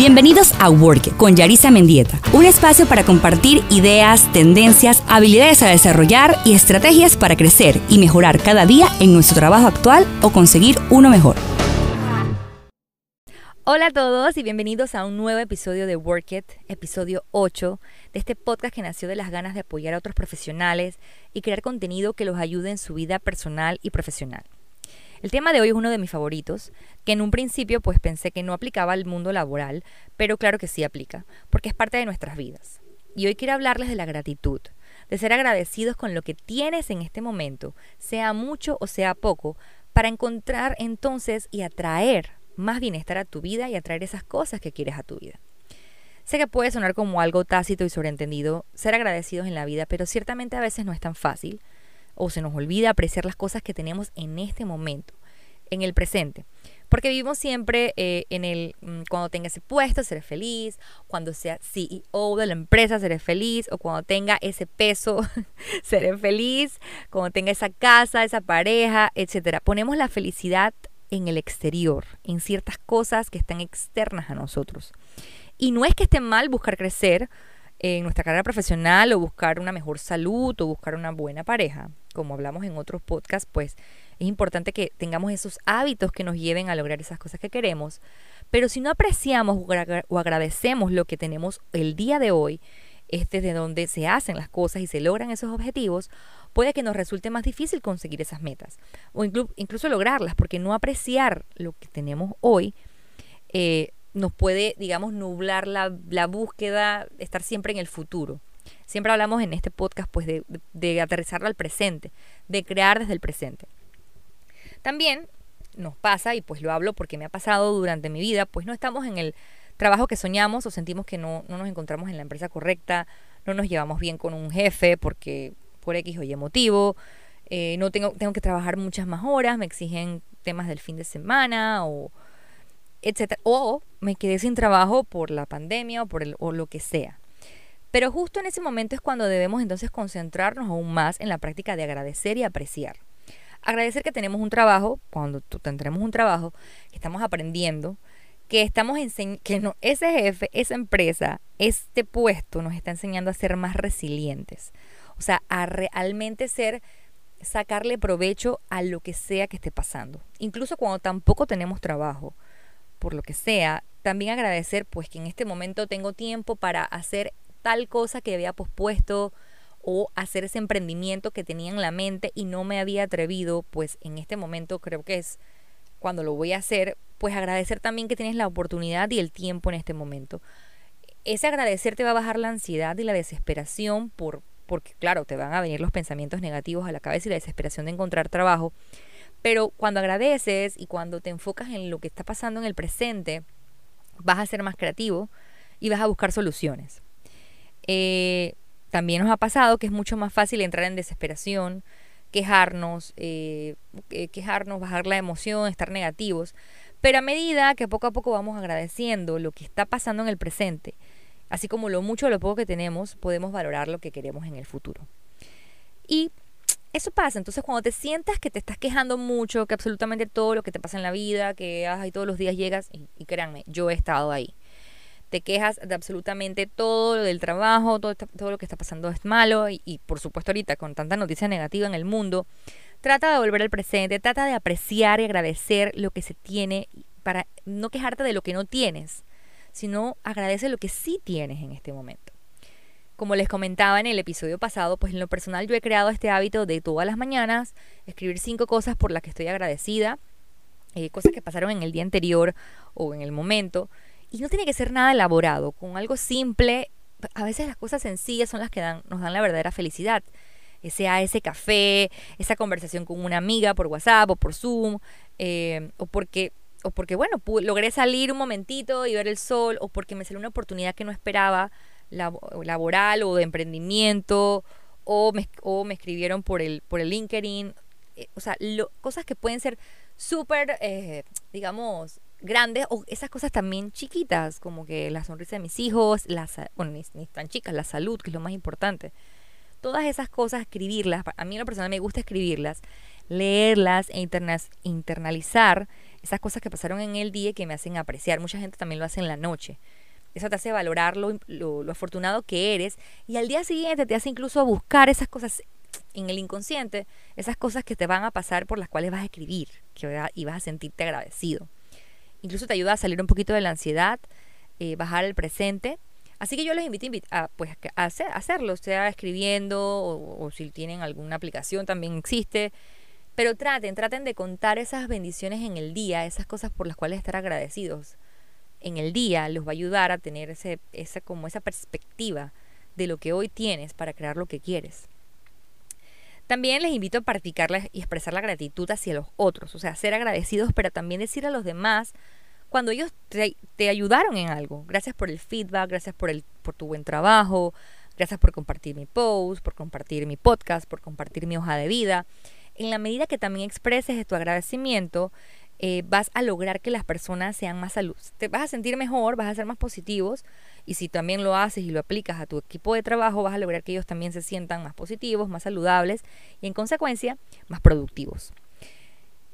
Bienvenidos a Work con Yarisa Mendieta, un espacio para compartir ideas, tendencias, habilidades a desarrollar y estrategias para crecer y mejorar cada día en nuestro trabajo actual o conseguir uno mejor. Hola a todos y bienvenidos a un nuevo episodio de Work It, episodio 8 de este podcast que nació de las ganas de apoyar a otros profesionales y crear contenido que los ayude en su vida personal y profesional. El tema de hoy es uno de mis favoritos, que en un principio pues pensé que no aplicaba al mundo laboral, pero claro que sí aplica, porque es parte de nuestras vidas. Y hoy quiero hablarles de la gratitud, de ser agradecidos con lo que tienes en este momento, sea mucho o sea poco, para encontrar entonces y atraer más bienestar a tu vida y atraer esas cosas que quieres a tu vida. Sé que puede sonar como algo tácito y sobreentendido ser agradecidos en la vida, pero ciertamente a veces no es tan fácil o se nos olvida apreciar las cosas que tenemos en este momento, en el presente. Porque vivimos siempre eh, en el, mm, cuando tenga ese puesto, seré feliz, cuando sea CEO de la empresa, seré feliz, o cuando tenga ese peso, seré feliz, cuando tenga esa casa, esa pareja, etc. Ponemos la felicidad en el exterior, en ciertas cosas que están externas a nosotros. Y no es que esté mal buscar crecer en nuestra carrera profesional o buscar una mejor salud o buscar una buena pareja como hablamos en otros podcasts, pues es importante que tengamos esos hábitos que nos lleven a lograr esas cosas que queremos. Pero si no apreciamos o agradecemos lo que tenemos el día de hoy, este de donde se hacen las cosas y se logran esos objetivos, puede que nos resulte más difícil conseguir esas metas o incluso lograrlas, porque no apreciar lo que tenemos hoy eh, nos puede, digamos, nublar la, la búsqueda, estar siempre en el futuro. Siempre hablamos en este podcast pues de, de, aterrizarlo al presente, de crear desde el presente. También nos pasa, y pues lo hablo porque me ha pasado durante mi vida, pues no estamos en el trabajo que soñamos o sentimos que no, no nos encontramos en la empresa correcta, no nos llevamos bien con un jefe porque por X o Y motivo, eh, no tengo, tengo que trabajar muchas más horas, me exigen temas del fin de semana o etcétera, o me quedé sin trabajo por la pandemia o por el, o lo que sea. Pero justo en ese momento es cuando debemos entonces concentrarnos aún más en la práctica de agradecer y apreciar. Agradecer que tenemos un trabajo, cuando tendremos un trabajo, que estamos aprendiendo, que estamos que no, ese jefe, esa empresa, este puesto nos está enseñando a ser más resilientes. O sea, a realmente ser sacarle provecho a lo que sea que esté pasando. Incluso cuando tampoco tenemos trabajo, por lo que sea, también agradecer pues que en este momento tengo tiempo para hacer tal cosa que había pospuesto o hacer ese emprendimiento que tenía en la mente y no me había atrevido, pues en este momento creo que es cuando lo voy a hacer, pues agradecer también que tienes la oportunidad y el tiempo en este momento. Ese agradecer te va a bajar la ansiedad y la desesperación por porque claro, te van a venir los pensamientos negativos a la cabeza y la desesperación de encontrar trabajo, pero cuando agradeces y cuando te enfocas en lo que está pasando en el presente, vas a ser más creativo y vas a buscar soluciones. Eh, también nos ha pasado que es mucho más fácil entrar en desesperación, quejarnos, eh, eh, quejarnos, bajar la emoción, estar negativos. Pero a medida que poco a poco vamos agradeciendo lo que está pasando en el presente, así como lo mucho o lo poco que tenemos, podemos valorar lo que queremos en el futuro. Y eso pasa, entonces cuando te sientas que te estás quejando mucho, que absolutamente todo lo que te pasa en la vida, que ay, todos los días llegas, y, y créanme, yo he estado ahí te quejas de absolutamente todo lo del trabajo, todo, todo lo que está pasando es malo y, por supuesto ahorita con tanta noticia negativa en el mundo, trata de volver al presente, trata de apreciar y agradecer lo que se tiene para no quejarte de lo que no tienes, sino agradece lo que sí tienes en este momento. Como les comentaba en el episodio pasado, pues en lo personal yo he creado este hábito de todas las mañanas escribir cinco cosas por las que estoy agradecida, eh, cosas que pasaron en el día anterior o en el momento, y no tiene que ser nada elaborado, con algo simple. A veces las cosas sencillas son las que dan, nos dan la verdadera felicidad. Sea ese café, esa conversación con una amiga por WhatsApp o por Zoom, eh, o porque o porque, bueno, logré salir un momentito y ver el sol, o porque me salió una oportunidad que no esperaba, laboral o de emprendimiento, o me, o me escribieron por el, por el LinkedIn. Eh, o sea, cosas que pueden ser súper, eh, digamos, grandes o esas cosas también chiquitas, como que la sonrisa de mis hijos, las, bueno, ni, tan chicas, la salud, que es lo más importante. Todas esas cosas, escribirlas, a mí en lo personal me gusta escribirlas, leerlas e internalizar esas cosas que pasaron en el día y que me hacen apreciar. Mucha gente también lo hace en la noche. Eso te hace valorar lo, lo, afortunado que eres y al día siguiente te hace incluso buscar esas cosas en el inconsciente, esas cosas que te van a pasar por las cuales vas a escribir que y vas a sentirte agradecido. Incluso te ayuda a salir un poquito de la ansiedad, eh, bajar el presente. Así que yo les invito a, pues, a, hacer, hacerlo, sea escribiendo o, o si tienen alguna aplicación también existe. Pero traten, traten de contar esas bendiciones en el día, esas cosas por las cuales estar agradecidos en el día los va a ayudar a tener ese, esa, como esa perspectiva de lo que hoy tienes para crear lo que quieres. También les invito a practicar y expresar la gratitud hacia los otros, o sea, ser agradecidos, pero también decir a los demás cuando ellos te, ayudaron en algo. Gracias por el feedback, gracias por, por tu buen trabajo, gracias por compartir mi post, por compartir mi podcast, por compartir mi hoja de vida. En la medida que también expreses tu agradecimiento, eh, vas a lograr que las personas sean más salud. Te vas a sentir mejor, vas a ser más positivos y si también lo haces y lo aplicas a tu equipo de trabajo, vas a lograr que ellos también se sientan más positivos, más saludables y en consecuencia más productivos.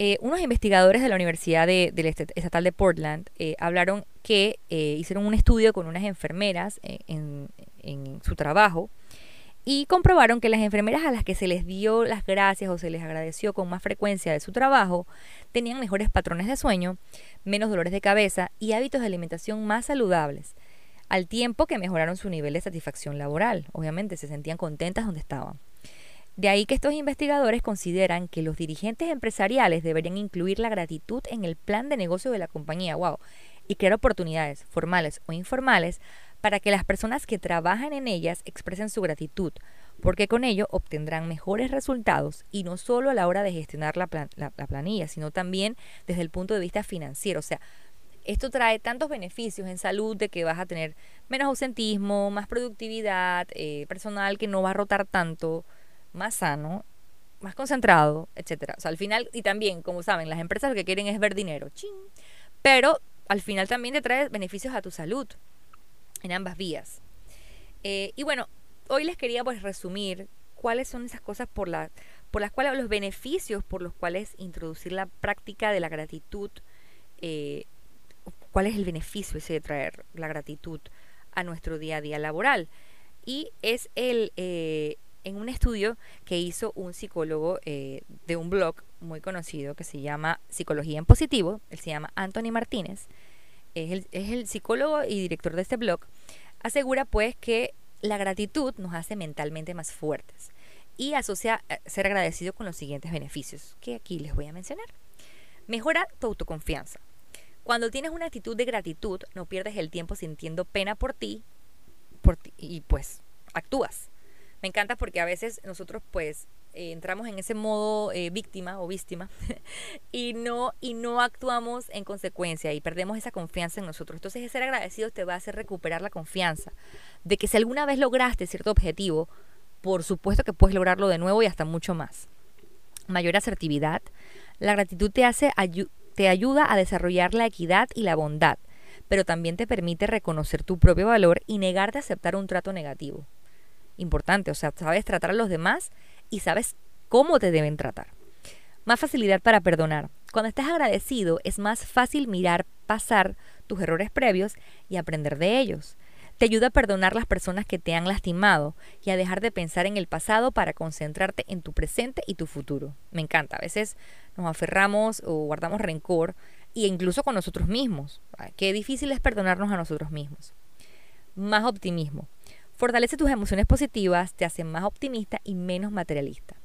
Eh, unos investigadores de la Universidad de, Estatal de Portland eh, hablaron que hicieron un estudio con unas enfermeras en, en su trabajo y comprobaron que las enfermeras a las que se les dio las gracias o se les agradeció con más frecuencia de su trabajo tenían mejores patrones de sueño, menos dolores de cabeza y hábitos de alimentación más saludables, al tiempo que mejoraron su nivel de satisfacción laboral. Obviamente se sentían contentas donde estaban. De ahí que estos investigadores consideran que los dirigentes empresariales deberían incluir la gratitud en el plan de negocio de la compañía, wow, y crear oportunidades formales o informales para que las personas que trabajan en ellas expresen su gratitud, porque con ello obtendrán mejores resultados y no solo a la hora de gestionar la, planilla, sino también desde el punto de vista financiero. O sea, esto trae tantos beneficios en salud de que vas a tener menos ausentismo, más productividad, eh, personal que no va a rotar tanto, más sano, más concentrado, etcétera. O sea, al final, y también, como saben, las empresas lo que quieren es ver dinero, pero al final también te trae beneficios a tu salud en ambas vías. Eh, y bueno, hoy les quería pues resumir cuáles son esas cosas por, por las cuales, los beneficios por los cuales introducir la práctica de la gratitud, eh, cuál es el beneficio ese de traer la gratitud a nuestro día a día laboral. Y es el, eh, en un estudio que hizo un psicólogo de un blog muy conocido que se llama Psicología en Positivo, él se llama Anthony Martínez, es el, psicólogo y director de este blog, asegura pues que la gratitud nos hace mentalmente más fuertes y asocia eh, ser agradecido con los siguientes beneficios que aquí les voy a mencionar. Mejora tu autoconfianza. Cuando tienes una actitud de gratitud, no pierdes el tiempo sintiendo pena por ti, por ti y pues actúas. Me encanta porque a veces nosotros pues eh, entramos en ese modo eh, víctima o víctima y no y no actuamos en consecuencia y perdemos esa confianza en nosotros. Entonces, ser agradecido te va a hacer recuperar la confianza de que si alguna vez lograste cierto objetivo, por supuesto que puedes lograrlo de nuevo y hasta mucho más. Mayor asertividad. La gratitud te hace te ayuda a desarrollar la equidad y la bondad, pero también te permite reconocer tu propio valor y negarte a aceptar un trato negativo. Importante, o sea, sabes tratar a los demás y sabes cómo te deben tratar. Más facilidad para perdonar. Cuando estás agradecido es más fácil mirar pasar tus errores previos y aprender de ellos. Te ayuda a perdonar las personas que te han lastimado y a dejar de pensar en el pasado para concentrarte en tu presente y tu futuro. Me encanta. A veces nos aferramos o guardamos rencor e incluso con nosotros mismos. Qué difícil es perdonarnos a nosotros mismos. Más optimismo. Fortalece tus emociones positivas, te hace más optimista y menos materialista.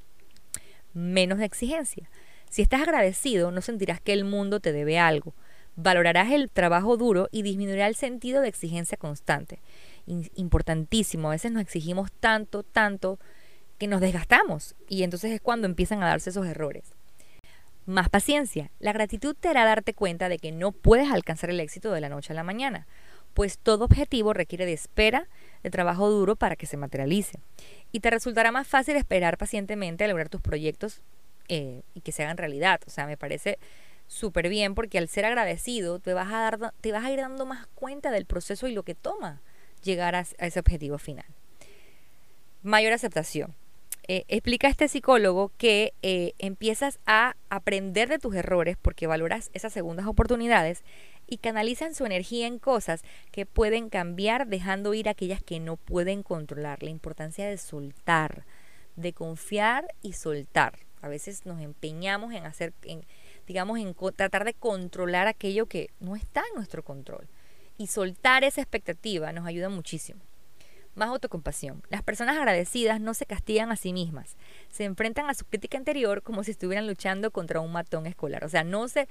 Menos de exigencia. Si estás agradecido, no sentirás que el mundo te debe algo. Valorarás el trabajo duro y disminuirá el sentido de exigencia constante. Importantísimo, a veces nos exigimos tanto, tanto, que nos desgastamos y entonces es cuando empiezan a darse esos errores. Más paciencia. La gratitud te hará darte cuenta de que no puedes alcanzar el éxito de la noche a la mañana pues todo objetivo requiere de espera, de trabajo duro para que se materialice. Y te resultará más fácil esperar pacientemente a lograr tus proyectos eh, y que se hagan realidad. O sea, me parece súper bien porque al ser agradecido te vas, a dar, te vas a ir dando más cuenta del proceso y lo que toma llegar a, ese objetivo final. Mayor aceptación. eh, explica este psicólogo que eh, empiezas a aprender de tus errores porque valoras esas segundas oportunidades y canalizan su energía en cosas que pueden cambiar dejando ir aquellas que no pueden controlar. La importancia de soltar, de confiar y soltar. A veces nos empeñamos en hacer, en, digamos, en tratar de controlar aquello que no está en nuestro control. Y soltar esa expectativa nos ayuda muchísimo. Más autocompasión. Las personas agradecidas no se castigan a sí mismas. Se enfrentan a su crítica interior como si estuvieran luchando contra un matón escolar. O sea, no se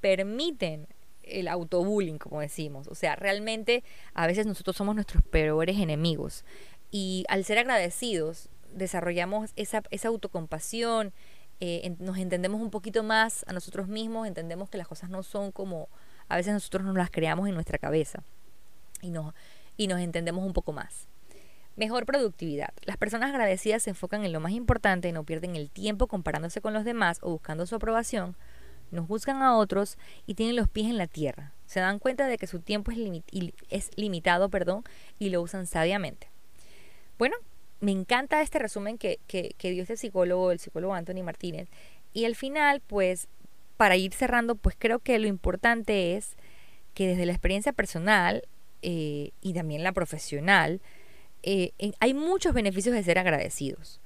permiten el autobullying, como decimos. O sea, realmente a veces nosotros somos nuestros peores enemigos. Y al ser agradecidos, desarrollamos esa, esa autocompasión, eh, nos entendemos un poquito más a nosotros mismos, entendemos que las cosas no son como a veces nosotros nos las creamos en nuestra cabeza y nos, y nos entendemos un poco más. Mejor productividad. Las personas agradecidas se enfocan en lo más importante y no pierden el tiempo comparándose con los demás o buscando su aprobación, no juzgan a otros y tienen los pies en la tierra. Se dan cuenta de que su tiempo es, limitado perdón, y lo usan sabiamente. Bueno, me encanta este resumen que, que, dio este psicólogo, el psicólogo Anthony Martínez. Y al final, pues, para ir cerrando, pues creo que lo importante es que desde la experiencia personal eh, y también la profesional, eh, hay muchos beneficios de ser agradecidos.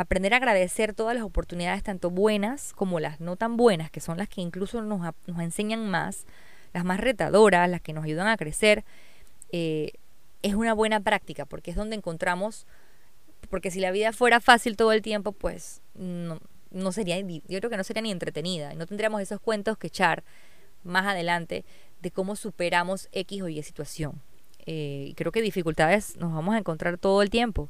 Aprender a agradecer todas las oportunidades, tanto buenas como las no tan buenas, que son las que incluso nos, nos enseñan más, las más retadoras, las que nos ayudan a crecer, eh, es una buena práctica, porque es donde encontramos, porque si la vida fuera fácil todo el tiempo, pues no, no sería, yo creo que no sería ni entretenida, no tendríamos esos cuentos que echar más adelante de cómo superamos X o Y situación. Eh, creo que dificultades nos vamos a encontrar todo el tiempo,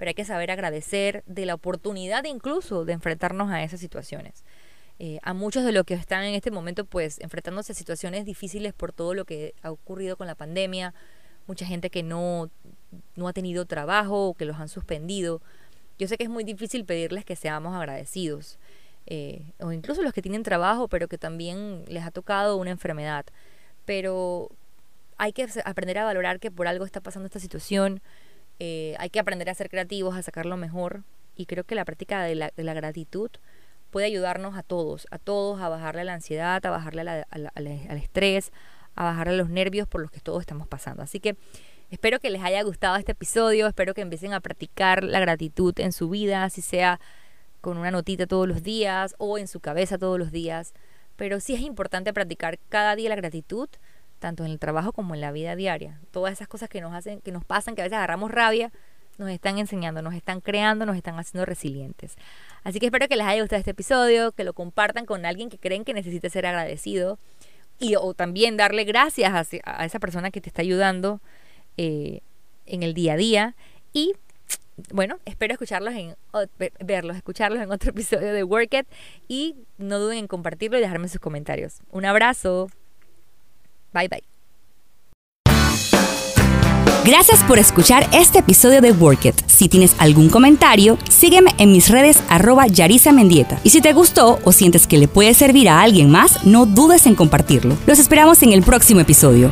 pero hay que saber agradecer de la oportunidad incluso de enfrentarnos a esas situaciones. Eh, a muchos de los que están en este momento pues enfrentándose a situaciones difíciles por todo lo que ha ocurrido con la pandemia, mucha gente que no, no ha tenido trabajo o que los han suspendido. Yo sé que es muy difícil pedirles que seamos agradecidos, eh, o incluso los que tienen trabajo pero que también les ha tocado una enfermedad. Pero hay que aprender a valorar que por algo está pasando esta situación, eh, hay que aprender a ser creativos, a sacar lo mejor y creo que la práctica de la, la gratitud puede ayudarnos a todos, a todos a bajarle la ansiedad, a bajarle al estrés, a bajarle los nervios por los que todos estamos pasando. Así que espero que les haya gustado este episodio, espero que empiecen a practicar la gratitud en su vida, si sea con una notita todos los días o en su cabeza todos los días. Pero sí es importante practicar cada día la gratitud tanto en el trabajo como en la vida diaria. Todas esas cosas que nos hacen, que nos pasan, que a veces agarramos rabia, nos están enseñando, nos están creando, nos están haciendo resilientes. Así que espero que les haya gustado este episodio, que lo compartan con alguien que creen que necesite ser agradecido y o también darle gracias a, esa persona que te está ayudando eh, en el día a día y bueno, espero escucharlos en verlos, escucharlos en otro episodio de Work It y no duden en compartirlo y dejarme sus comentarios. Un abrazo. Bye bye. Gracias por escuchar este episodio de Work It. Si tienes algún comentario, sígueme en mis redes arroba Yarisa Mendieta. Y si te gustó o sientes que le puede servir a alguien más, no dudes en compartirlo. Los esperamos en el próximo episodio.